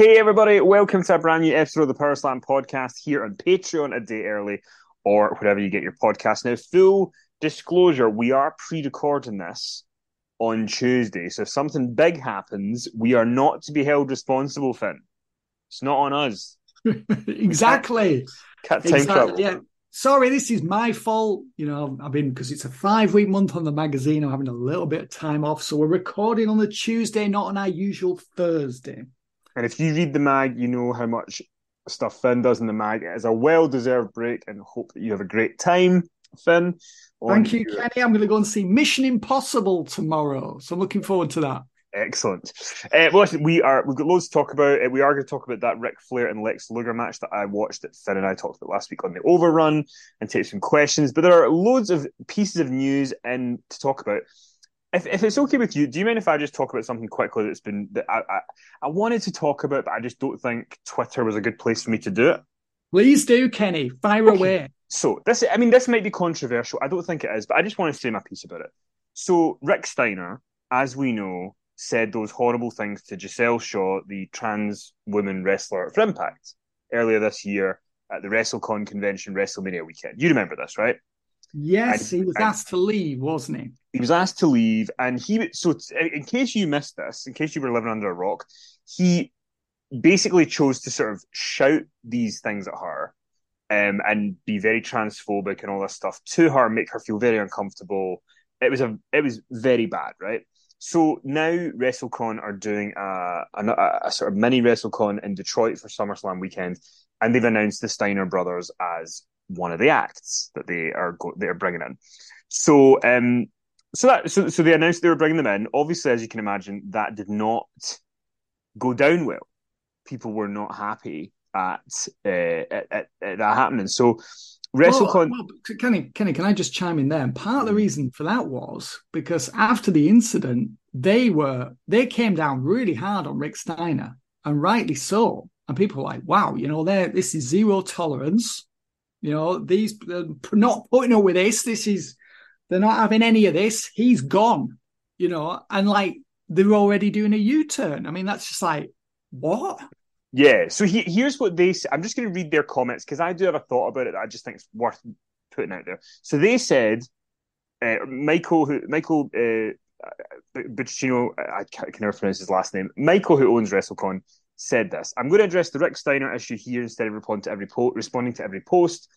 Hey everybody, welcome to a brand new episode of the Power Slam podcast here on Patreon a day early or wherever you get your podcast. Now, full disclosure, we are pre-recording this on Tuesday, so if something big happens, we are not to be held responsible, Fin. It's not on us. exactly. Cat time. Exactly. Yeah. Sorry, this is my fault. You know, I've been because it's a five week month on the magazine. I'm having a little bit of time off, so we're recording on the Tuesday, not on our usual Thursday. And if you read the mag, you know how much stuff Fin does in the mag. It is a well-deserved break, and hope that you have a great time, Fin. Thank you, Kenny. I'm going to go and see Mission Impossible tomorrow, so I'm looking forward to that. Excellent. Uh, well, listen, we are we've got loads to talk about. Uh, we are going to talk about that Ric Flair and Lex Luger match that I watched that Fin and I talked about last week on the Overrun, and take some questions. But there are loads of pieces of news and to talk about. If, if it's okay with you, do you mind if I just talk about something quickly that's been that I, I I wanted to talk about, but I just don't think Twitter was a good place for me to do it. Please do, Kenny. Fire Okay. away. So this, I mean, this might be controversial. I don't think it is, but I just want to say my piece about it. So Rick Steiner, as we know, said those horrible things to Giselle Shaw, the trans woman wrestler for Impact, earlier this year at the WrestleCon convention, WrestleMania weekend. You remember this, right? Yes, I- he was asked to leave, wasn't he? He was asked to leave, and he so t- in case you missed this, in case you were living under a rock, he basically chose to sort of shout these things at her um, and be very transphobic and all this stuff to her, make her feel very uncomfortable. It was a it was very bad, right? So now WrestleCon are doing a, a, a sort of mini WrestleCon in Detroit for SummerSlam weekend, and they've announced the Steiner brothers as one of the acts that they are go- they are bringing in. So um so that so so they announced they were bringing them in. Obviously, as you can imagine, that did not go down well. People were not happy at uh, at, at, at that happening. So WrestleCon. Well, well, Kenny, Kenny, can I just chime in there? And part of the reason for that was because after the incident, they were they came down really hard on Rick Steiner, and rightly so. And people were like, "Wow, you know, there this is zero tolerance. You know, these they're not putting up with this. This is they're not having any of this. He's gone. You know, and like they're already doing a U turn. I mean, that's just like what? Yeah. So he, here's what they. Say. I'm just going to read their comments because I do have a thought about it I just think it's worth putting out there. So they said, uh, Michael, who Michael uh, Buccino, I ca- I can never pronounce his last name. Michael, who owns WrestleCon, said this. I'm going to address the Rick Steiner issue here instead of respond to every po- responding to every post.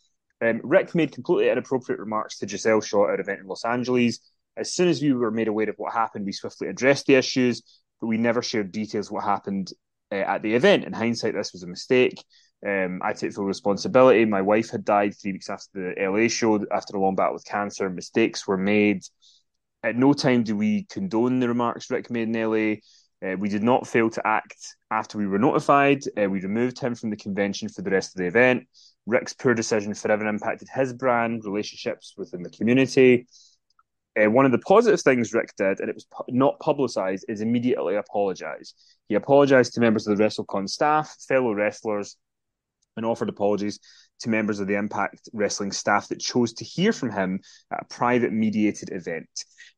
Um, Rick made completely inappropriate remarks to Giselle Shaw at an event in Los Angeles. As soon as we were made aware of what happened, we swiftly addressed the issues, but we never shared details what happened uh, at the event. In hindsight, this was a mistake. Um, I take full responsibility. My wife had died three weeks after the LA show after a long battle with cancer. Mistakes were made. At no time do we condone the remarks Rick made in LA. Uh, we did not fail to act after we were notified. Uh, we removed him from the convention for the rest of the event. Rick's poor decision forever impacted his brand, relationships within the community. Uh, one of the positive things Rick did, and it was pu- not publicized, is immediately apologize. He apologized to members of the WrestleCon staff, fellow wrestlers, and offered apologies to members of the Impact Wrestling staff that chose to hear from him at a private mediated event.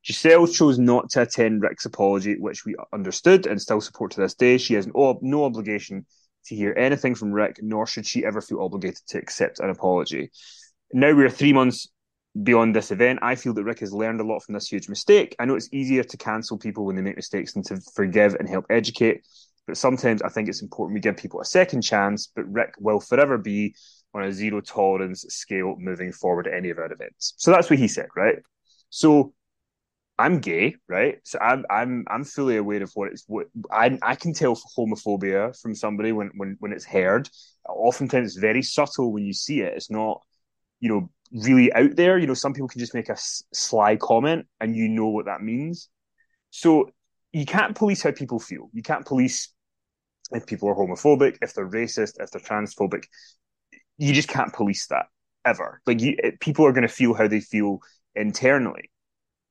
Giselle chose not to attend Rick's apology, which we understood and still support to this day. She has no, obligation to hear anything from Rick, nor should she ever feel obligated to accept an apology. Now we're three months beyond this event. I feel that Rick has learned a lot from this huge mistake. I know it's easier to cancel people when they make mistakes than to forgive and help educate. But sometimes I think it's important we give people a second chance. But Rick will forever be on a zero tolerance scale moving forward any of our events. So that's what he said, right? So I'm gay, right? So I'm I'm I'm fully aware of what it's what I I can tell for homophobia from somebody when when when it's heard. Oftentimes it's very subtle when you see it. It's not, you know, really out there. You know, some people can just make a sly comment and you know what that means. So you can't police how people feel. You can't police if people are homophobic, if they're racist, if they're transphobic. You just can't police that ever. Like you, it, people are going to feel how they feel internally.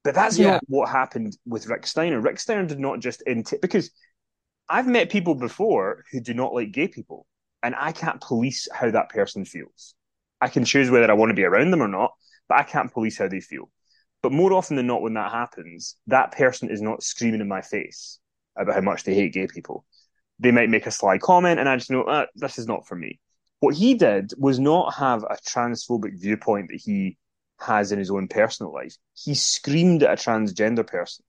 But that's Yeah. not what happened with Rick Steiner. Rick Steiner did not just int- because I've met people before who do not like gay people, and I can't police how that person feels. I can choose whether I want to be around them or not, but I can't police how they feel. But more often than not, when that happens, that person is not screaming in my face about how much they hate gay people. They might make a sly comment, and I just know uh, this is not for me. What he did was not have a transphobic viewpoint that he has in his own personal life. He screamed at a transgender person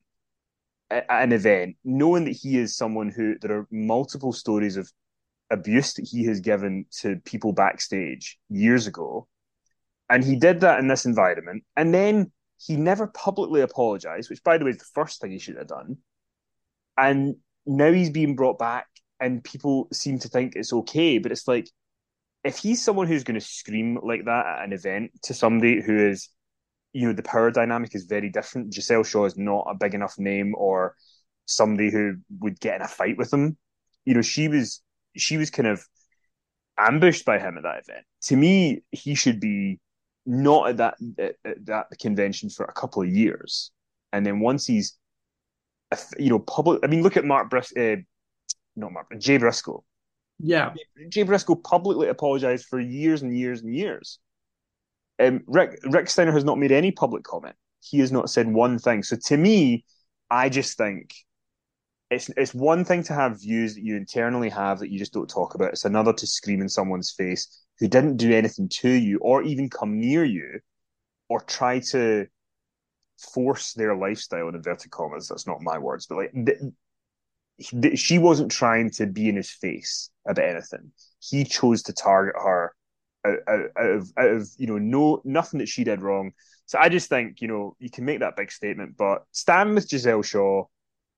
at, an event, knowing that he is someone who there are multiple stories of abuse that he has given to people backstage years ago. And he did that in this environment. And then he never publicly apologized, which, by the way, is the first thing he should have done. And now he's being brought back, and people seem to think it's okay. But it's like, if he's someone who's going to scream like that at an event to somebody who is, you know, the power dynamic is very different. Giselle Shaw is not a big enough name or somebody who would get in a fight with him. You know, she was she was kind of ambushed by him at that event. To me, he should be not at that at, at that convention for a couple of years, and then once he's, you know, public. I mean, look at Mark Bris, uh, not Mark, Jay Briscoe. Yeah. Jay Briscoe publicly apologized for years and years and years. Um, Rick Rick Steiner has not made any public comment. He has not said one thing. So to me, I just think it's it's one thing to have views that you internally have that you just don't talk about. It's another to scream in someone's face who didn't do anything to you or even come near you or try to force their lifestyle in inverted commas. That's not my words, but like th- th- she wasn't trying to be in his face about anything. He chose to target her out, out, out of out of you know no nothing that she did wrong. So I just think you know you can make that big statement, but stand with Giselle Shaw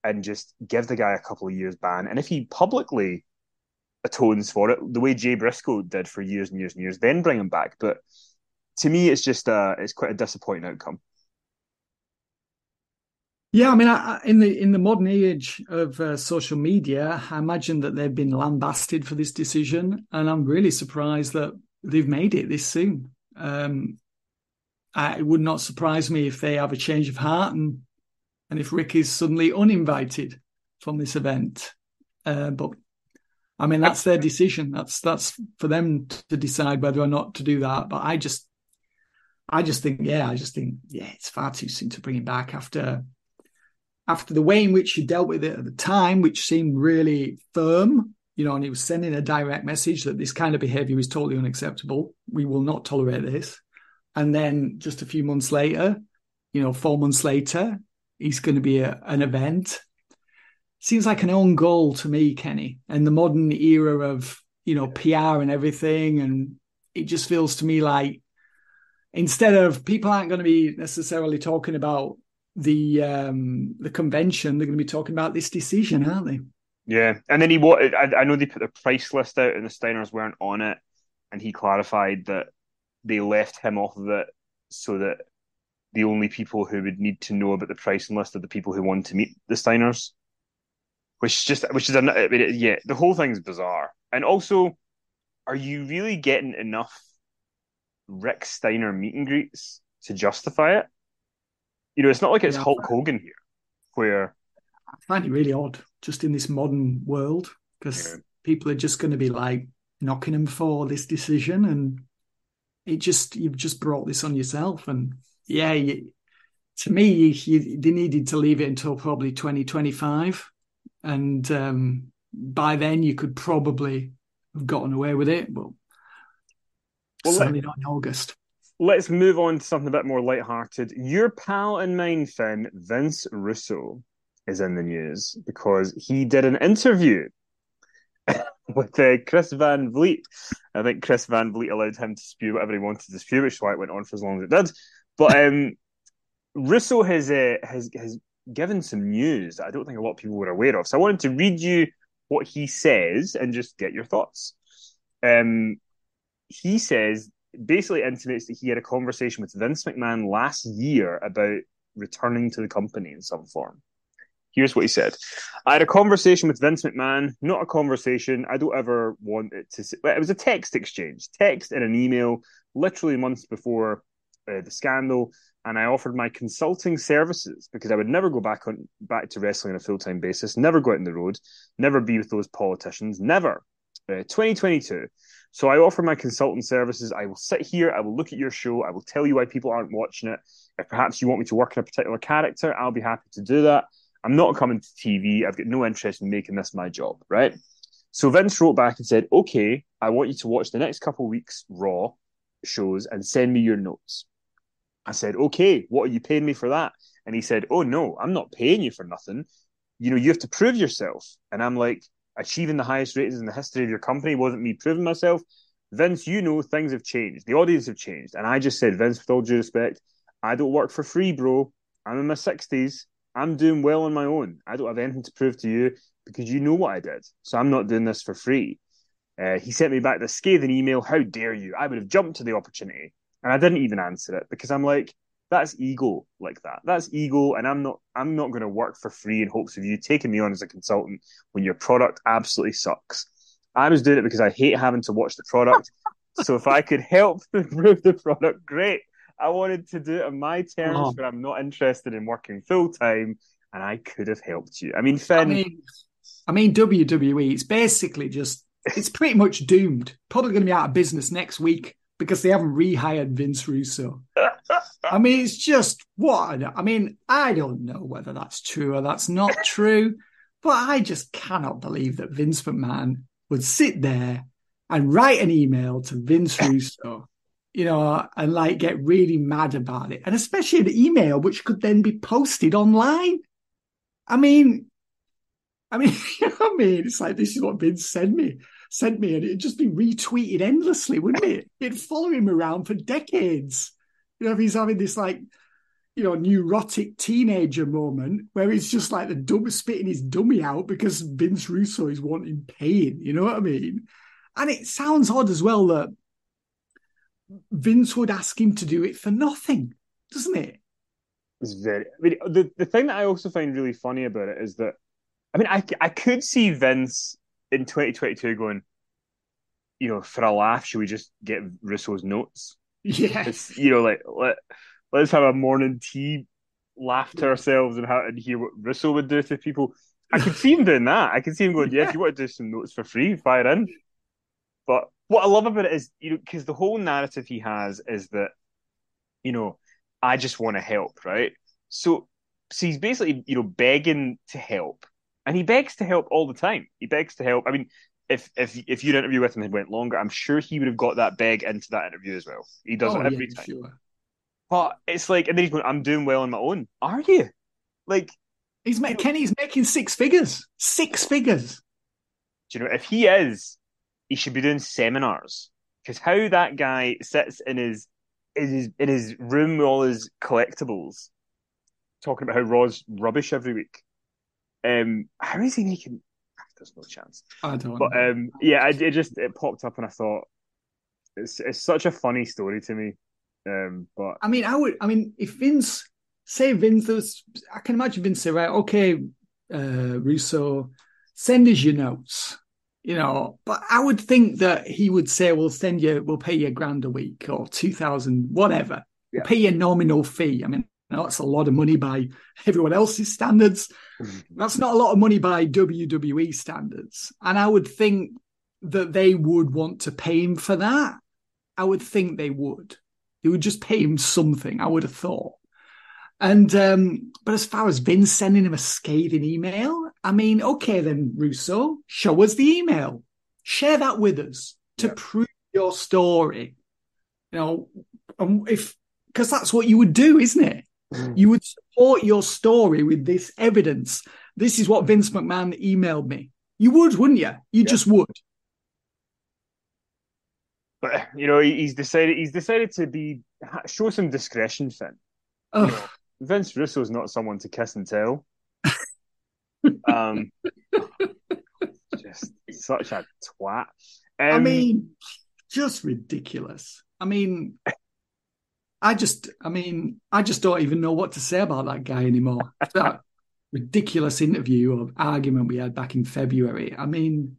and just give the guy a couple of years ban. And if he publicly atones for it, the way Jay Briscoe did for years and years and years, then bring him back. But to me, it's just uh it's quite a disappointing outcome. Yeah, I mean, I, in the in the modern age of uh, social media, I imagine that they've been lambasted for this decision, and I'm really surprised that they've made it this soon. Um, I, it would not surprise me if they have a change of heart and and if Rick is suddenly uninvited from this event. Uh, but I mean, that's their decision. That's that's for them to decide whether or not to do that. But I just, I just think, yeah, I just think, yeah, it's far too soon to bring him back after after the way in which he dealt with it at the time, which seemed really firm, you know, and he was sending a direct message that this kind of behavior is totally unacceptable. We will not tolerate this. And then just a few months later, you know, four months later, he's going to be a, an event. seems like an own goal to me, Kenny, and the modern era of you know PR and everything, and it just feels to me like instead of people aren't going to be necessarily talking about the um the convention, they're going to be talking about this decision, aren't they? Yeah, and then he wanted. I, I know they put the price list out, and the Steiners weren't on it, and he clarified that they left him off of it so that the only people who would need to know about the pricing list are the people who want to meet the Steiners, which just which is a I mean, yeah, the whole thing's bizarre, and also, are you really getting enough Rick Steiner meet and greets to justify it? You know, it's not like it's Yeah. Hulk Hogan here, where I find it really odd just in this modern world because Yeah. people are just going to be like knocking him for this decision and it just you've just brought this on yourself and yeah you, to me you, you, they needed to leave it until probably 2025 and um, by then you could probably have gotten away with it but Well, let- certainly not in August Let's move on to something a bit more lighthearted. Your pal and mine, Fin, Vince Russo, is in the news because he did an interview with uh, Chris Van Vliet. I think Chris Van Vliet allowed him to spew whatever he wanted to spew, which is why it went on for as long as it did. But um, Russo has uh, has has given some news that I don't think a lot of people were aware of. So I wanted to read you what he says and just get your thoughts. Um, he says basically intimates that he had a conversation with Vince McMahon last year about returning to the company in some form. Here's what he said. I had a conversation with Vince McMahon, not a conversation. I don't ever want it to. Say, it was a text exchange, text and an email, literally months before uh, the scandal. And I offered my consulting services because I would never go back on back to wrestling on a full time basis, never go out on the road, never be with those politicians, never. Uh, 2022. So I offer my consultant services. I will sit here, I will look at your show, I will tell you why people aren't watching it. If perhaps you want me to work in a particular character, I'll be happy to do that. I'm not coming to TV. I've got no interest in making this my job, right? So Vince wrote back and said, Okay, I want you to watch the next couple weeks Raw shows and send me your notes. I said, Okay, what are you paying me for that? And he said, Oh no, I'm not paying you for nothing. You know, you have to prove yourself. And I'm like, achieving the highest ratings in the history of your company wasn't me proving myself. Vince, you know things have changed. The audience have changed. And I just said, Vince, with all due respect, I don't work for free, bro. I'm in my 60s. I'm doing well on my own. I don't have anything to prove to you because you know what I did. So I'm not doing this for free. Uh, he sent me back the scathing email. How dare you? I would have jumped to the opportunity. And I didn't even answer it because I'm like, that's ego like that. That's ego. And I'm not I'm not going to work for free in hopes of you taking me on as a consultant when your product absolutely sucks. I was doing it because I hate having to watch the product. so if I could help improve the product, great. I wanted to do it on my terms, Oh. but I'm not interested in working full time, and I could have helped you. I mean, Fin, I mean, I mean, WWE, it's basically just, it's pretty much doomed. Probably going to be out of business next week because they haven't rehired Vince Russo. I mean, it's just what? I mean, I don't know whether that's true or that's not true, but I just cannot believe that Vince McMahon would sit there and write an email to Vince Russo, you know, and like get really mad about it. And especially an email which could then be posted online. I mean, I mean, you know I mean? It's like this is what Vince sent me, sent me, and it'd just be retweeted endlessly, wouldn't it? It'd follow him around for decades. You know, if he's having this like, you know, neurotic teenager moment where he's just like the dumb spitting his dummy out because Vince Russo is wanting pain. You know what I mean? And it sounds odd as well that Vince would ask him to do it for nothing, doesn't it? It's very. I mean, the the thing that I also find really funny about it is that, I mean, I I could see Vince in 2022 going, you know, for a laugh, should we just get Russo's notes? Yeah. It's you know, like let let's have a morning tea, laugh to ourselves, and how and hear what Russo would do to people. I could see him doing that. I could see him going, yeah, if you want to do some notes for free, fire in. But what I love about it is, you know, because the whole narrative he has is that, you know, I just want to help, right? So, so he's basically, you know, begging to help, and he begs to help all the time. He begs to help. I mean, if if if your interview with him had went longer, I'm sure he would have got that beg into that interview as well. He does Oh, it every yeah, time. sure. But it's like, and then he's going, "I'm doing well on my own." Are you? Like, He's ma- Kenny's making six figures. Six figures. Do you know if he is, he should be doing seminars because how that guy sits in his in his in his room with all his collectibles, talking about how Raw's rubbish every week. Um, how is he making? There's no chance. I don't. Know. But um, yeah, it, it just it popped up and I thought it's it's such a funny story to me. Um, but I mean, I would. I mean, if Vince, say Vince, was, I can imagine Vince say, right, okay, uh, Russo, send us your notes. You know, but I would think that he would say, "We'll send you, we'll pay you a grand a week or two thousand, whatever. We'll pay you a nominal fee." I mean, that's a lot of money by everyone else's standards. That's not a lot of money by WWE standards. And I would think that they would want to pay him for that. I would think they would. They would just pay him something, I would have thought. And um, but as far as Vince sending him a scathing email, I mean, okay then, Russo, show us the email. Share that with us to Yeah. prove your story. You know, um, if because that's what you would do, isn't it? You would support your story with this evidence. This is what Vince McMahon emailed me. You would, wouldn't you? You just would. but you know he's decided he's decided to be show some discretion, Fin. Ugh. know, Vince Russo's not someone to kiss and tell. um, just such a twat. Um, I mean, just ridiculous. I mean, I just, I mean, I just don't even know what to say about that guy anymore. that ridiculous interview or argument we had back in February. I mean,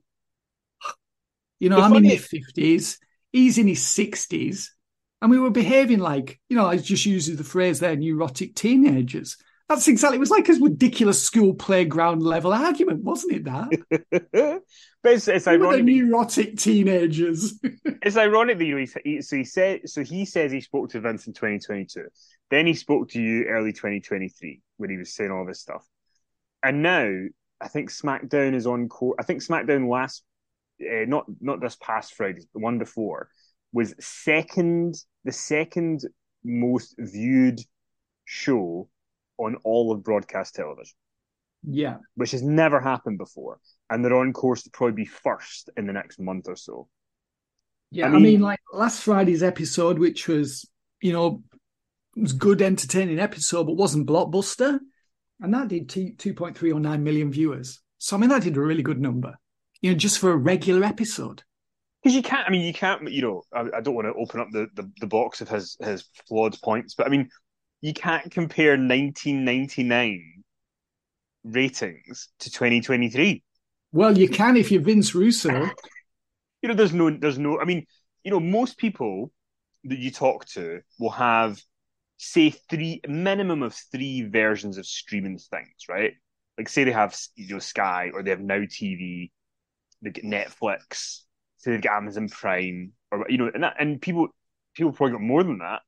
you know, The I'm in my fifties. He's in his sixties, and we were behaving like, you know, I just used the phrase there, neurotic teenagers. That's exactly. It was like a ridiculous school playground level argument, wasn't it? That but it's, it's were the neurotic teenagers. It's ironic that you he, so he said so he says he spoke to Vince in 2022. Then he spoke to you early 2023 when he was saying all this stuff. And now I think SmackDown is on court. I think SmackDown last, uh, not not this past Friday, the one before, was second the second most viewed show on all of broadcast television, yeah. which has never happened before. And they're on course to probably be first in the next month or so. Yeah, I I mean, mean- like last Friday's episode, which was, you know, it was good, entertaining episode, but wasn't blockbuster, and that did t- 2.309 million viewers. So I mean, that did a really good number, you know, just for a regular episode. Because you can't, I mean, you can't, you know, I, I don't want to open up the, the, the box of his, his flawed points, but I mean, you can't compare 1999 ratings to 2023. Well, you can if you're Vince Russo. You know, there's no, there's no, I mean, you know, most people that you talk to will have, say, three, minimum of three versions of streaming things, right? Like, say they have, you know, Sky or they have Now TV, they get Netflix, say they've got Amazon Prime, or, you know, and that, and people, people probably got more than that.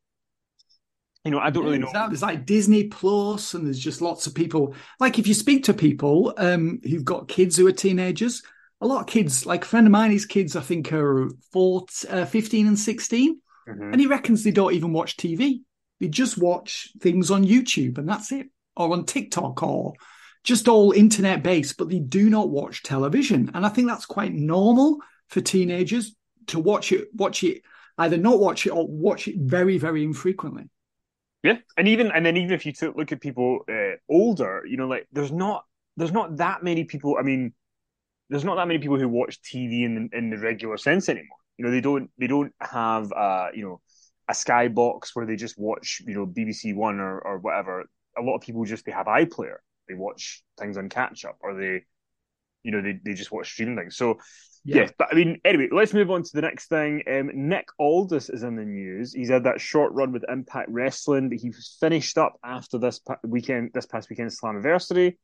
You know, I don't really know. There's There's like Disney Plus, and there's just lots of people. Like if you speak to people um, who've got kids who are teenagers, a lot of kids, like a friend of mine, his kids I think are 14, uh, 15 and 16. Mhm. And he reckons they don't even watch TV. They just watch things on YouTube and that's it, or on TikTok, or just all internet based, but they do not watch television. And I think that's quite normal for teenagers to watch it, watch it, either not watch it or watch it very, very infrequently. Yeah, and even and then even if you took look at people uh, older, you know, like there's not there's not that many people. I mean, there's not that many people who watch TV in the, in the regular sense anymore. You know, they don't they don't have uh you know a skybox where they just watch you know BBC One or or whatever. A lot of people just they have iPlayer. They watch things on catch up, or they you know they they just watch streaming things. So Yeah. yeah, but I mean, anyway, let's move on to the next thing. Um, Nick Aldis is in the news. He's had that short run with Impact Wrestling, but he finished up after this pa- weekend, this past weekend's Slammiversary.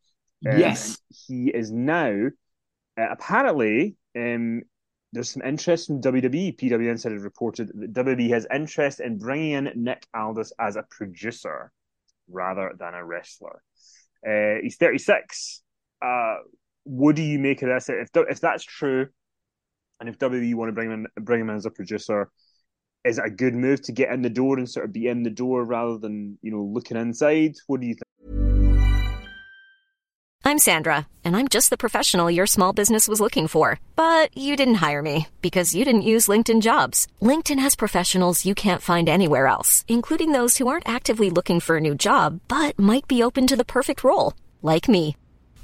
Um, yes. he is now uh, apparently. Um, there's some interest from WWE. PW Insider reported that WWE has interest in bringing in Nick Aldis as a producer rather than a wrestler. Uh, he's 36. Uh, what do you make of this? If if that's true, and if WWE want to bring him in, bring him in as a producer, is it a good move to get in the door and sort of be in the door rather than you know looking inside? What do you think? I'm Sandra, and I'm just the professional your small business was looking for. But you didn't hire me because you didn't use LinkedIn jobs. LinkedIn has professionals you can't find anywhere else, including those who aren't actively looking for a new job but might be open to the perfect role, like me.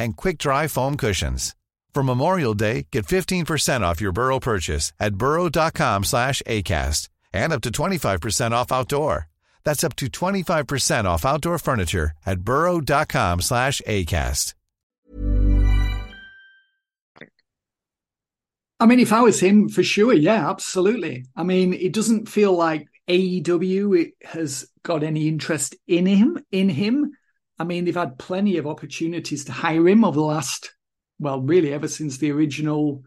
and quick-dry foam cushions. For Memorial Day, get 15% off your Burrow purchase at burrow.com slash ACAST and up to 25% off outdoor. That's up to 25% off outdoor furniture at burrow.com slash ACAST. I mean, if I was him, for sure, yeah, absolutely. I mean, it doesn't feel like AEW has got any interest in him. In him, I mean, they've had plenty of opportunities to hire him over the last, well, really ever since the original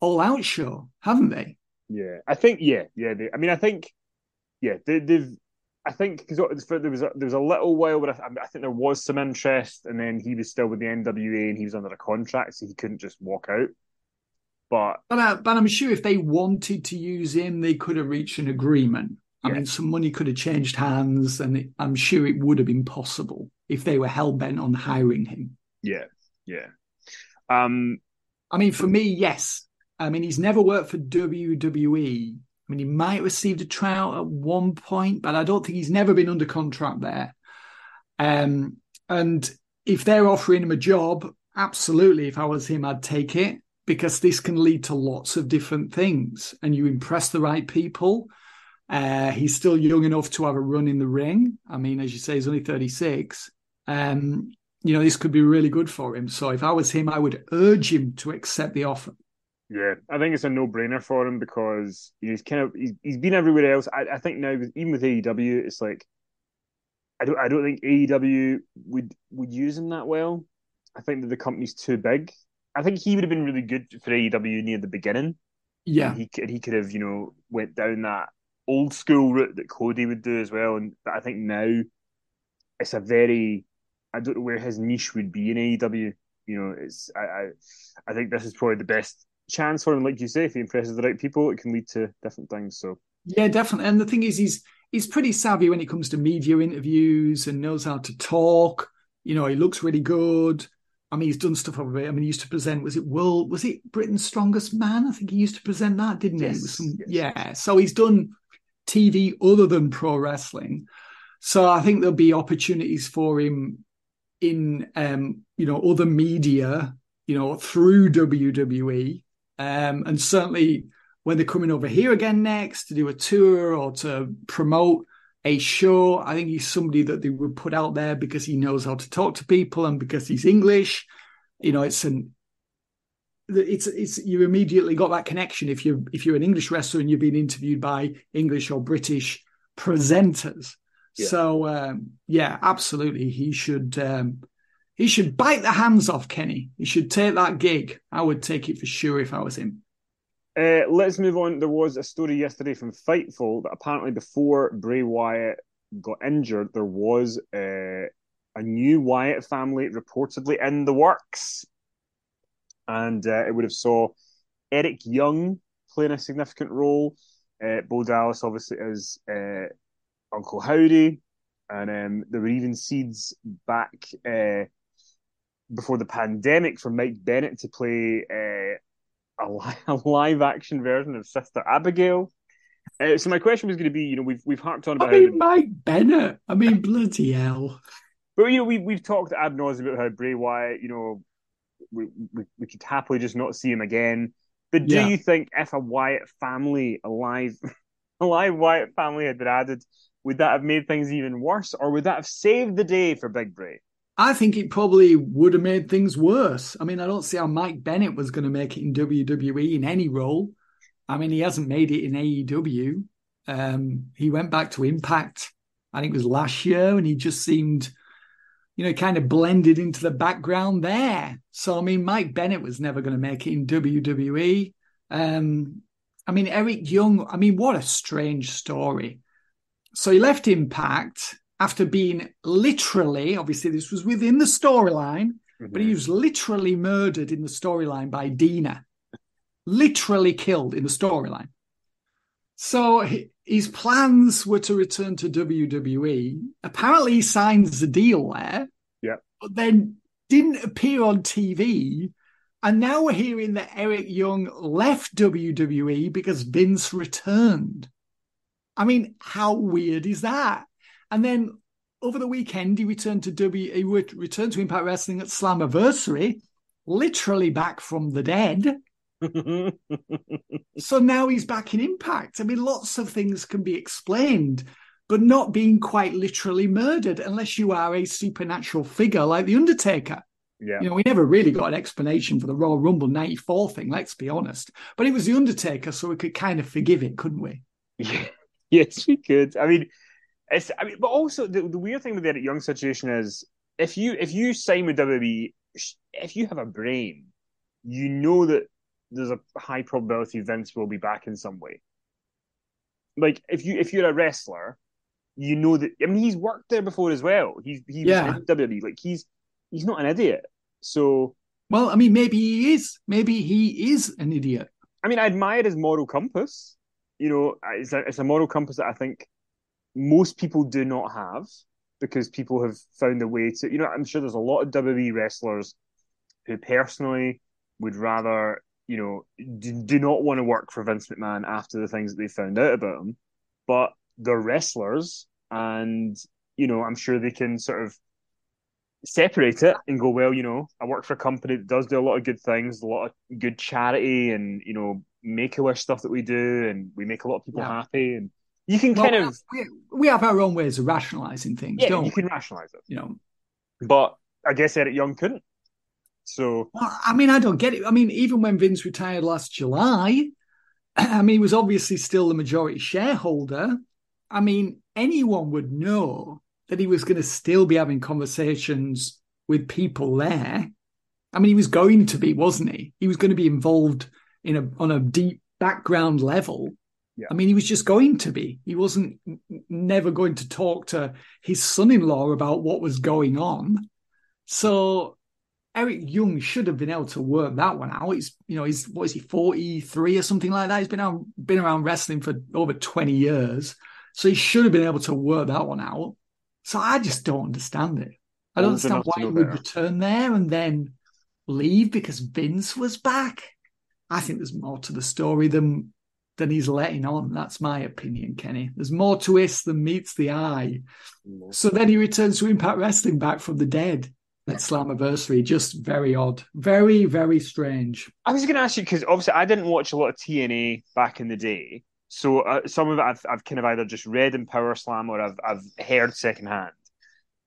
All Out show, haven't they? Yeah, I think yeah, yeah. They, I mean, I think yeah, they, they've. I think because there was a, there was a little while where I, I think there was some interest, and then he was still with the NWA and he was under a contract, so he couldn't just walk out. But But, uh, but I'm sure if they wanted to use him, they could have reached an agreement. I Yeah. mean, some money could have changed hands, and it, I'm sure it would have been possible if they were hell bent on hiring him. yeah, yeah. Um, I mean, for me, yes. I mean, he's never worked for WWE. I mean, he might have received a tryout at one point, but I don't think he's never been under contract there. Um, and if they're offering him a job, absolutely, if I was him, I'd take it because this can lead to lots of different things. And you impress the right people. Uh, he's still young enough to have a run in the ring. I mean, as you say, he's only 36. Um, you know, this could be really good for him. So if I was him, I would urge him to accept the offer. yeah, I think it's a no brainer for him because he's kind of he's, he's been everywhere else. I, I think now with- even with AEW, it's like I don't I don't think AEW would would use him that well. I think that the company's too big. I think he would have been really good for AEW near the beginning. Yeah. he could he could have you know went down that old school route that Cody would do as well. And but I think now it's a very I don't know where his niche would be in AEW. You know, it's I I, I think this is probably the best chance for him. Like you say, if he impresses the right people, it can lead to different things. So Yeah, definitely. And the thing is, he's he's pretty savvy when it comes to media interviews and knows how to talk. You know, he looks really good. I mean, he's done stuff over it. I mean, he used to present. Was it World? Was it Britain's Strongest Man? I think he used to present that, didn't he? Yes, was some, yes. Yeah. So he's done TV other than pro wrestling. So I think there'll be opportunities for him in um, you know other media, you know, through WWE, um, and certainly when they're coming over here again next to do a tour or to promote a show. I think he's somebody that they would put out there because he knows how to talk to people and because he's English. You know, it's an it's it's you immediately got that connection if you if you're an English wrestler and you've been interviewed by English or British presenters. Yeah. So um, yeah, absolutely, he should um, he should bite the hands off Kenny. He should take that gig. I would take it for sure if I was him. Uh, let's move on. There was a story yesterday from Fightful that apparently before Bray Wyatt got injured, there was uh, a new Wyatt family reportedly in the works, and uh, it would have saw Eric Young playing a significant role. Uh, Bo Dallas obviously is uh, Uncle Howdy, and um, there were even seeds back uh, before the pandemic for Mike Bennett to play. Uh, a, li- a live action version of Sister Abigail. Uh, so my question was going to be, you know, we've we've harped on about, I mean, Mike Bennett. I mean, bloody hell. but you know, we we've talked ad nauseum about how Bray Wyatt, you know, we, we we could happily just not see him again. But do Yeah. you think if a Wyatt family, a live, a live Wyatt family had been added, would that have made things even worse, or would that have saved the day for Big Bray? I think it probably would have made things worse. I mean, I don't see how Mike Bennett was going to make it in WWE in any role. I mean, he hasn't made it in AEW. Um, he went back to Impact, I think it was last year, and he just seemed you know, kind of blended into the background there. So I mean, Mike Bennett was never going to make it in WWE. Um, I mean, Eric Young. I mean, what a strange story. So he left Impact after being literally, obviously, this was within the storyline, mm-hmm. but he was literally murdered in the storyline by Deaner, literally killed in the storyline. So his plans were to return to WWE. Apparently, he signs the deal there. Yeah. But then didn't appear on TV. And now we're hearing that Eric Young left WWE because Vince returned. I mean, how weird is that? And then over the weekend, he returned to W. He returned to Impact Wrestling at Slammiversary, literally back from the dead. so now he's back in Impact. I mean, lots of things can be explained, but not being quite literally murdered unless you are a supernatural figure like The Undertaker. Yeah. You know, we never really got an explanation for the Royal Rumble 94 thing, let's be honest. But it was The Undertaker, so we could kind of forgive it, couldn't we? Yeah. Yes, we could. I mean, it's I mean, but also the, the weird thing with the Eric Young situation is if you if you sign with WWE, if you have a brain, you know that there's a high probability Vince will be back in some way. Like if you if you're a wrestler, you know that I mean he's worked there before as well. He's he's Yeah. in WWE. Like he's he's not an idiot. So Well, I mean, maybe he is. Maybe he is an idiot. I mean, I admire his moral compass. You know, it's a, it's a moral compass that I think most people do not have because people have found a way to. You know, I'm sure there's a lot of WWE wrestlers who personally would rather, you know, do, do not want to work for Vince McMahon after the things that they found out about him, but they're wrestlers, and you know, I'm sure they can sort of separate it and go, well, you know, I work for a company that does do a lot of good things, a lot of good charity, and you know, make a wish stuff that we do, and we make a lot of people Yeah. happy, and you can Well, kind of we, we have our own ways of rationalizing things, yeah, don't you we? can rationalize it, You know, but I guess Eric Young couldn't. So Well, I mean, I don't get it. I mean, even when Vince retired last July, I mean, he was obviously still the majority shareholder. I mean, anyone would know that he was going to still be having conversations with people there. I mean, he was going to be, wasn't he? He was going to be involved in a on a deep background level. Yeah. I mean, he was just going to be. He wasn't never going to talk to his son-in-law about what was going on. So Eric Young should have been able to work that one out. He's, you know, he's what is he, forty three or something like that. He's been out, been around wrestling for over twenty years, so he should have been able to work that one out. So I just don't understand it. I don't Old understand why he would return there and then leave because Vince was back. I think there's more to the story than than he's letting on. That's my opinion, Kenny. There's more twist than meets the eye. So then he returns to Impact Wrestling back from the dead at Slammiversary. Just very odd. Very, very strange. I was going to ask you because obviously I didn't watch a lot of TNA back in the day, so uh, some of it I've, I've kind of either just read in Power Slam or I've I've heard secondhand.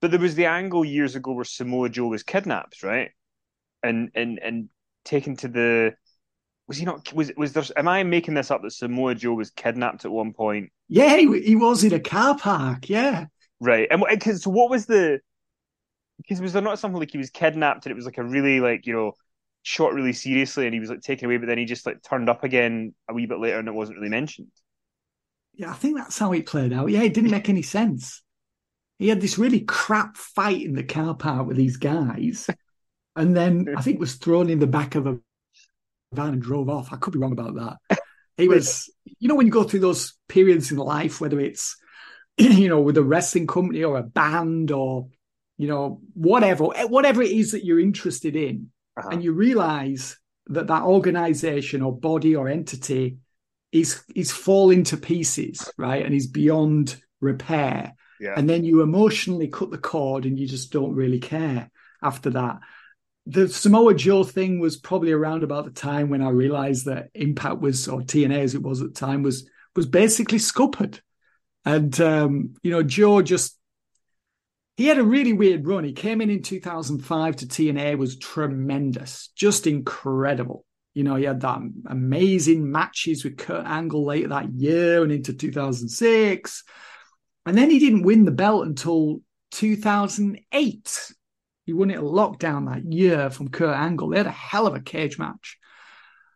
But there was the angle years ago where Samoa Joe was kidnapped, right? And and and taken to the was he not was was there am I making this up that Samoa Joe was kidnapped at one point? Yeah, he, he was in a car park. Yeah. Right. And because so what was the because was there not something like he was kidnapped and it was like a really like, you know, shot really seriously and he was like taken away, but then he just like turned up again a wee bit later and it wasn't really mentioned. Yeah, I think that's how it played out. Yeah, it didn't make any sense. He had this really crap fight in the car park with these guys, and then I think was thrown in the back of a van and drove off. I could be wrong about that. He was, you know, when you go through those periods in life, whether it's, you know, with a wrestling company or a band or, you know, whatever, whatever it is that you're interested in, Uh-huh. and you realize that that organization or body or entity is is falling to pieces, right? And is beyond repair. Yeah. And then you emotionally cut the cord and you just don't really care after that. The Samoa Joe thing was probably around about the time when I realized that Impact was, or TNA as it was at the time, was was basically scuppered. And um, you know, Joe just he had a really weird run. He came in in 2005 to TNA, was tremendous, just incredible. You know, he had that amazing matches with Kurt Angle later that year and into 2006. And then he didn't win the belt until 2008. He won it at lockdown that year from Kurt Angle. They had a hell of a cage match.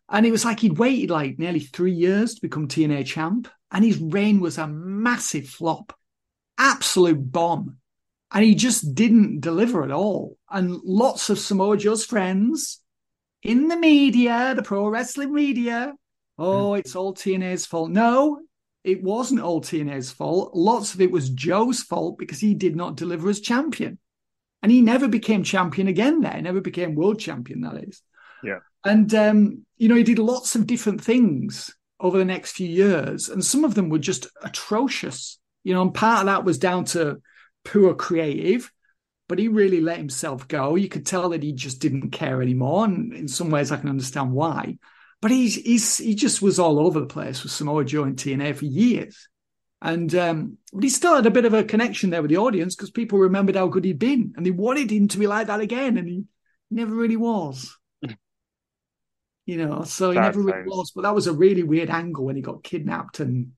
And it was like he'd waited like nearly three years to become TNA champ. And his reign was a massive flop, absolute bomb. And he just didn't deliver at all. And lots of Samoa Joe's friends in the media, the pro wrestling media, oh, hmm. it's all TNA's fault. No, it wasn't all TNA's fault. Lots of it was Joe's fault because he did not deliver as champion. And he never became champion again there, he never became world champion, that is. Yeah. And, um, you know, he did lots of different things over the next few years, and some of them were just atrocious. You know, and part of that was down to poor creative, but he really let himself go. You could tell that he just didn't care anymore. And in some ways, I can understand why. But he's, he's he just was all over the place with Samoa Joe and TNA for years. And um, but he still had a bit of a connection there with the audience because people remembered how good he'd been and they wanted him to be like that again, and he never really was. you know, so he Sad never really was. But that was a really weird angle when he got kidnapped and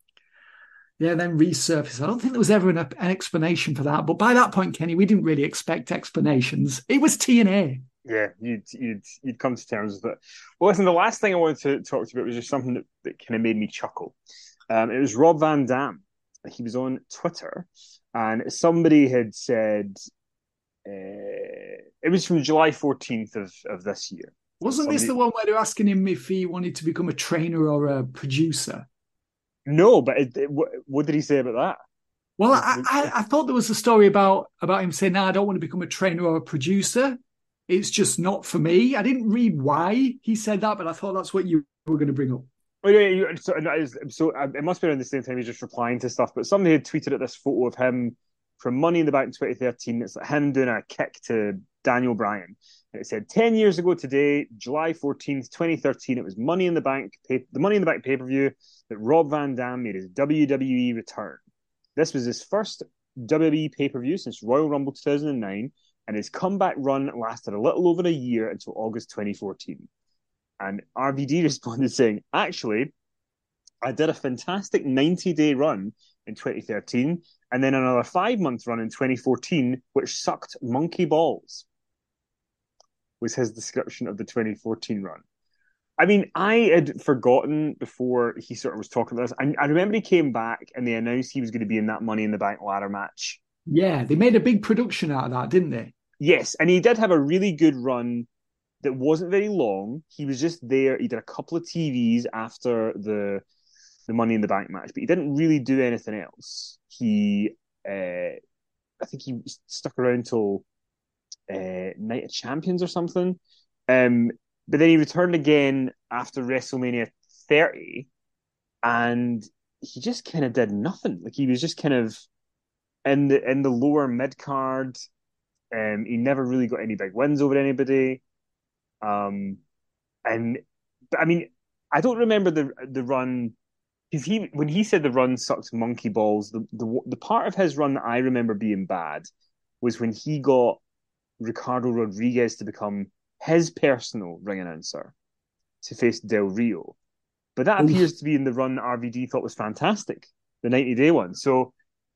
yeah, then resurfaced. I don't think there was ever an, an explanation for that. But by that point, Kenny, we didn't really expect explanations. It was TNA. Yeah, you'd you'd you'd come to terms with it. Well, listen, the last thing I wanted to talk to you about was just something that, that kind of made me chuckle. Um, it was Rob Van Dam. He was on Twitter, and somebody had said uh, it was from July fourteenth of of this year. Wasn't this the one where they're asking him if he wanted to become a trainer or a producer? No, but it, it- what, what did he say about that? Well, I, I, I thought there was a story about about him saying, "No, I don't want to become a trainer or a producer. It's just not for me." I didn't read why he said that, but I thought that's what you were going to bring up. So, so uh, it must be around the same time he's just replying to stuff. But somebody had tweeted at this photo of him from Money in the Bank in 2013. It's like him doing a kick to Daniel Bryan. And it said 10 years ago today, July 14th, 2013, it was Money in the Bank, pay, the Money in the Bank pay per view that Rob Van Dam made his WWE return. This was his first WWE pay per view since Royal Rumble 2009, and his comeback run lasted a little over a year until August 2014. And RVD responded saying, Actually, I did a fantastic 90 day run in 2013 and then another five month run in 2014, which sucked monkey balls, was his description of the 2014 run. I mean, I had forgotten before he sort of was talking about this. I, I remember he came back and they announced he was going to be in that Money in the Bank ladder match. Yeah, they made a big production out of that, didn't they? Yes, and he did have a really good run that wasn't very long. He was just there. He did a couple of TVs after the the Money in the Bank match, but he didn't really do anything else. He, uh, I think he stuck around till uh, Night of Champions or something. Um, but then he returned again after WrestleMania 30, and he just kind of did nothing. Like he was just kind of in the in the lower mid card. Um, he never really got any big wins over anybody. Um, and but I mean, I don't remember the the run because he when he said the run sucked monkey balls. The the the part of his run that I remember being bad was when he got Ricardo Rodriguez to become his personal ring announcer to face Del Rio. But that Oof. appears to be in the run that RVD thought was fantastic, the 90 day one. So,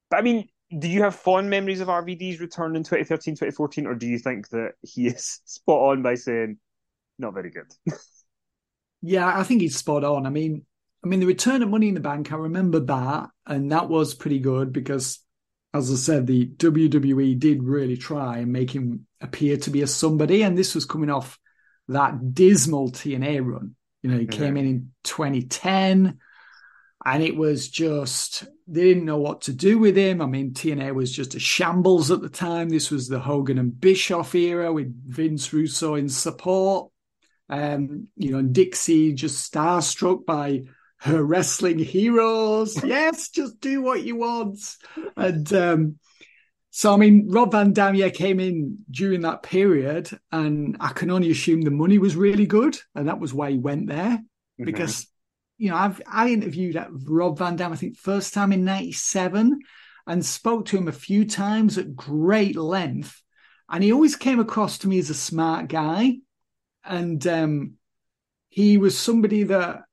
but I mean, do you have fond memories of RVD's return in 2013, 2014, or do you think that he is spot on by saying, not very good? Yeah, I think he's spot on. I mean, I mean, the return of Money in the Bank, I remember that, and that was pretty good because, as I said, the WWE did really try and make him appear to be a somebody, and this was coming off that dismal TNA run. You know, he came in in 2010, and it was just they didn't know what to do with him. I mean, TNA was just a shambles at the time. This was the Hogan and Bischoff era with Vince Russo in support. Um, you know, and Dixie just starstruck by her wrestling heroes. yes, just do what you want. And um, so, I mean, Rob Van Dam yeah, came in during that period, and I can only assume the money was really good, and that was why he went there. Because, you know, I've I interviewed Rob Van Dam, I think, first time in '97, and spoke to him a few times at great length, and he always came across to me as a smart guy and um, he was somebody that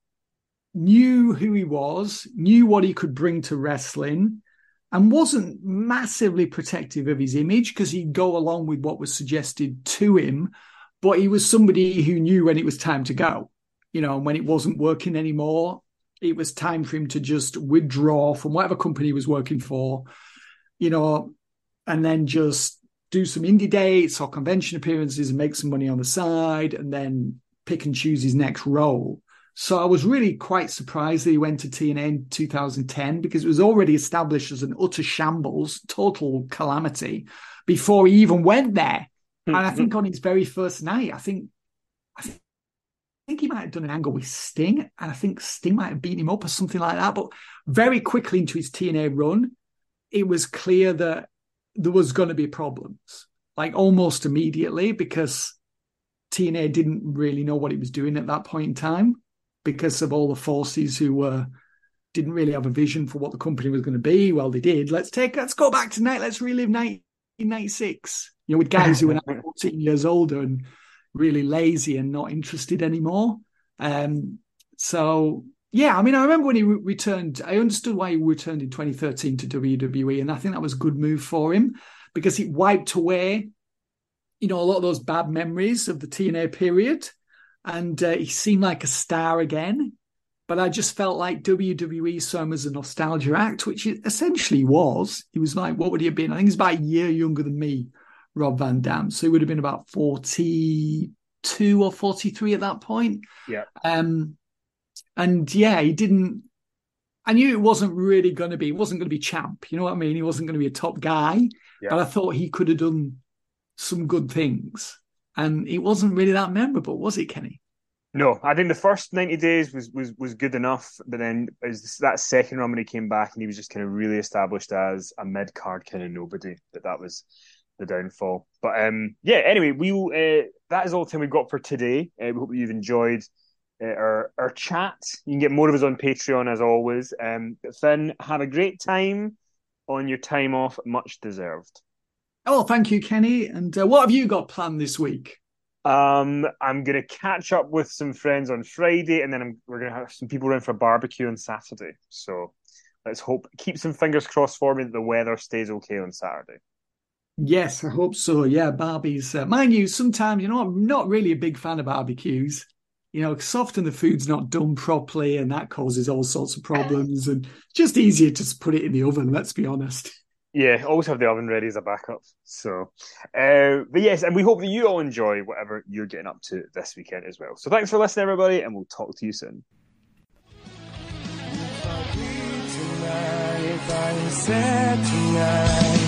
knew who he was, knew what he could bring to wrestling, and wasn't massively protective of his image because he'd go along with what was suggested to him, but he was somebody who knew when it was time to go, you know, and when it wasn't working anymore, it was time for him to just withdraw from whatever company he was working for, you know, and then just do some indie dates or convention appearances and make some money on the side and then pick and choose his next role. So I was really quite surprised that he went to TNA in 2010 because it was already established as an utter shambles, total calamity before he even went there. And I think mm-hmm. on his very first night, I think, I think, I think he might have done an angle with Sting, and I think Sting might have beaten him up or something like that. But very quickly into his TNA run, it was clear that there was going to be problems, like almost immediately, because TNA didn't really know what it was doing at that point in time because of all the forces who were didn't really have a vision for what the company was going to be. Well, they did. Let's take let's go back tonight. Let's relive 1996. You know, with guys who were now 14 years older and really lazy and not interested anymore. Um, so yeah, I mean, I remember when he re- returned. I understood why he returned in 2013 to WWE, and I think that was a good move for him because it wiped away, you know, a lot of those bad memories of the TNA period and uh, he seemed like a star again. But I just felt like WWE saw him as a nostalgia act, which it essentially was. He was like, what would he have been? I think he's about a year younger than me, Rob Van Dam. So he would have been about 42 or 43 at that point. Yeah. Um, and yeah, he didn't. I knew it wasn't really going to be. He wasn't going to be champ. You know what I mean? He wasn't going to be a top guy. Yeah. But I thought he could have done some good things and it wasn't really that memorable, was it, Kenny? No, I think the first ninety days was was was good enough, but then it was that second run when he came back and he was just kind of really established as a mid card kind of nobody. That that was the downfall. But um, yeah. Anyway, we will. Uh, that is all the time we've got for today. Uh, we hope you've enjoyed our our chat. You can get more of us on Patreon as always. Um, Fin, have a great time on your time off, much deserved. Oh, thank you, Kenny. And uh, what have you got planned this week? Um, I'm gonna catch up with some friends on Friday, and then I'm, we're gonna have some people around for a barbecue on Saturday. So let's hope keep some fingers crossed for me that the weather stays okay on Saturday. Yes, I hope so. Yeah, Barbies. Uh, mind you, sometimes you know I'm not really a big fan of barbecues. You know, because often the food's not done properly, and that causes all sorts of problems. and just easier to put it in the oven. Let's be honest. Yeah, always have the oven ready as a backup. So, uh, but yes, and we hope that you all enjoy whatever you're getting up to this weekend as well. So, thanks for listening, everybody, and we'll talk to you soon. Mom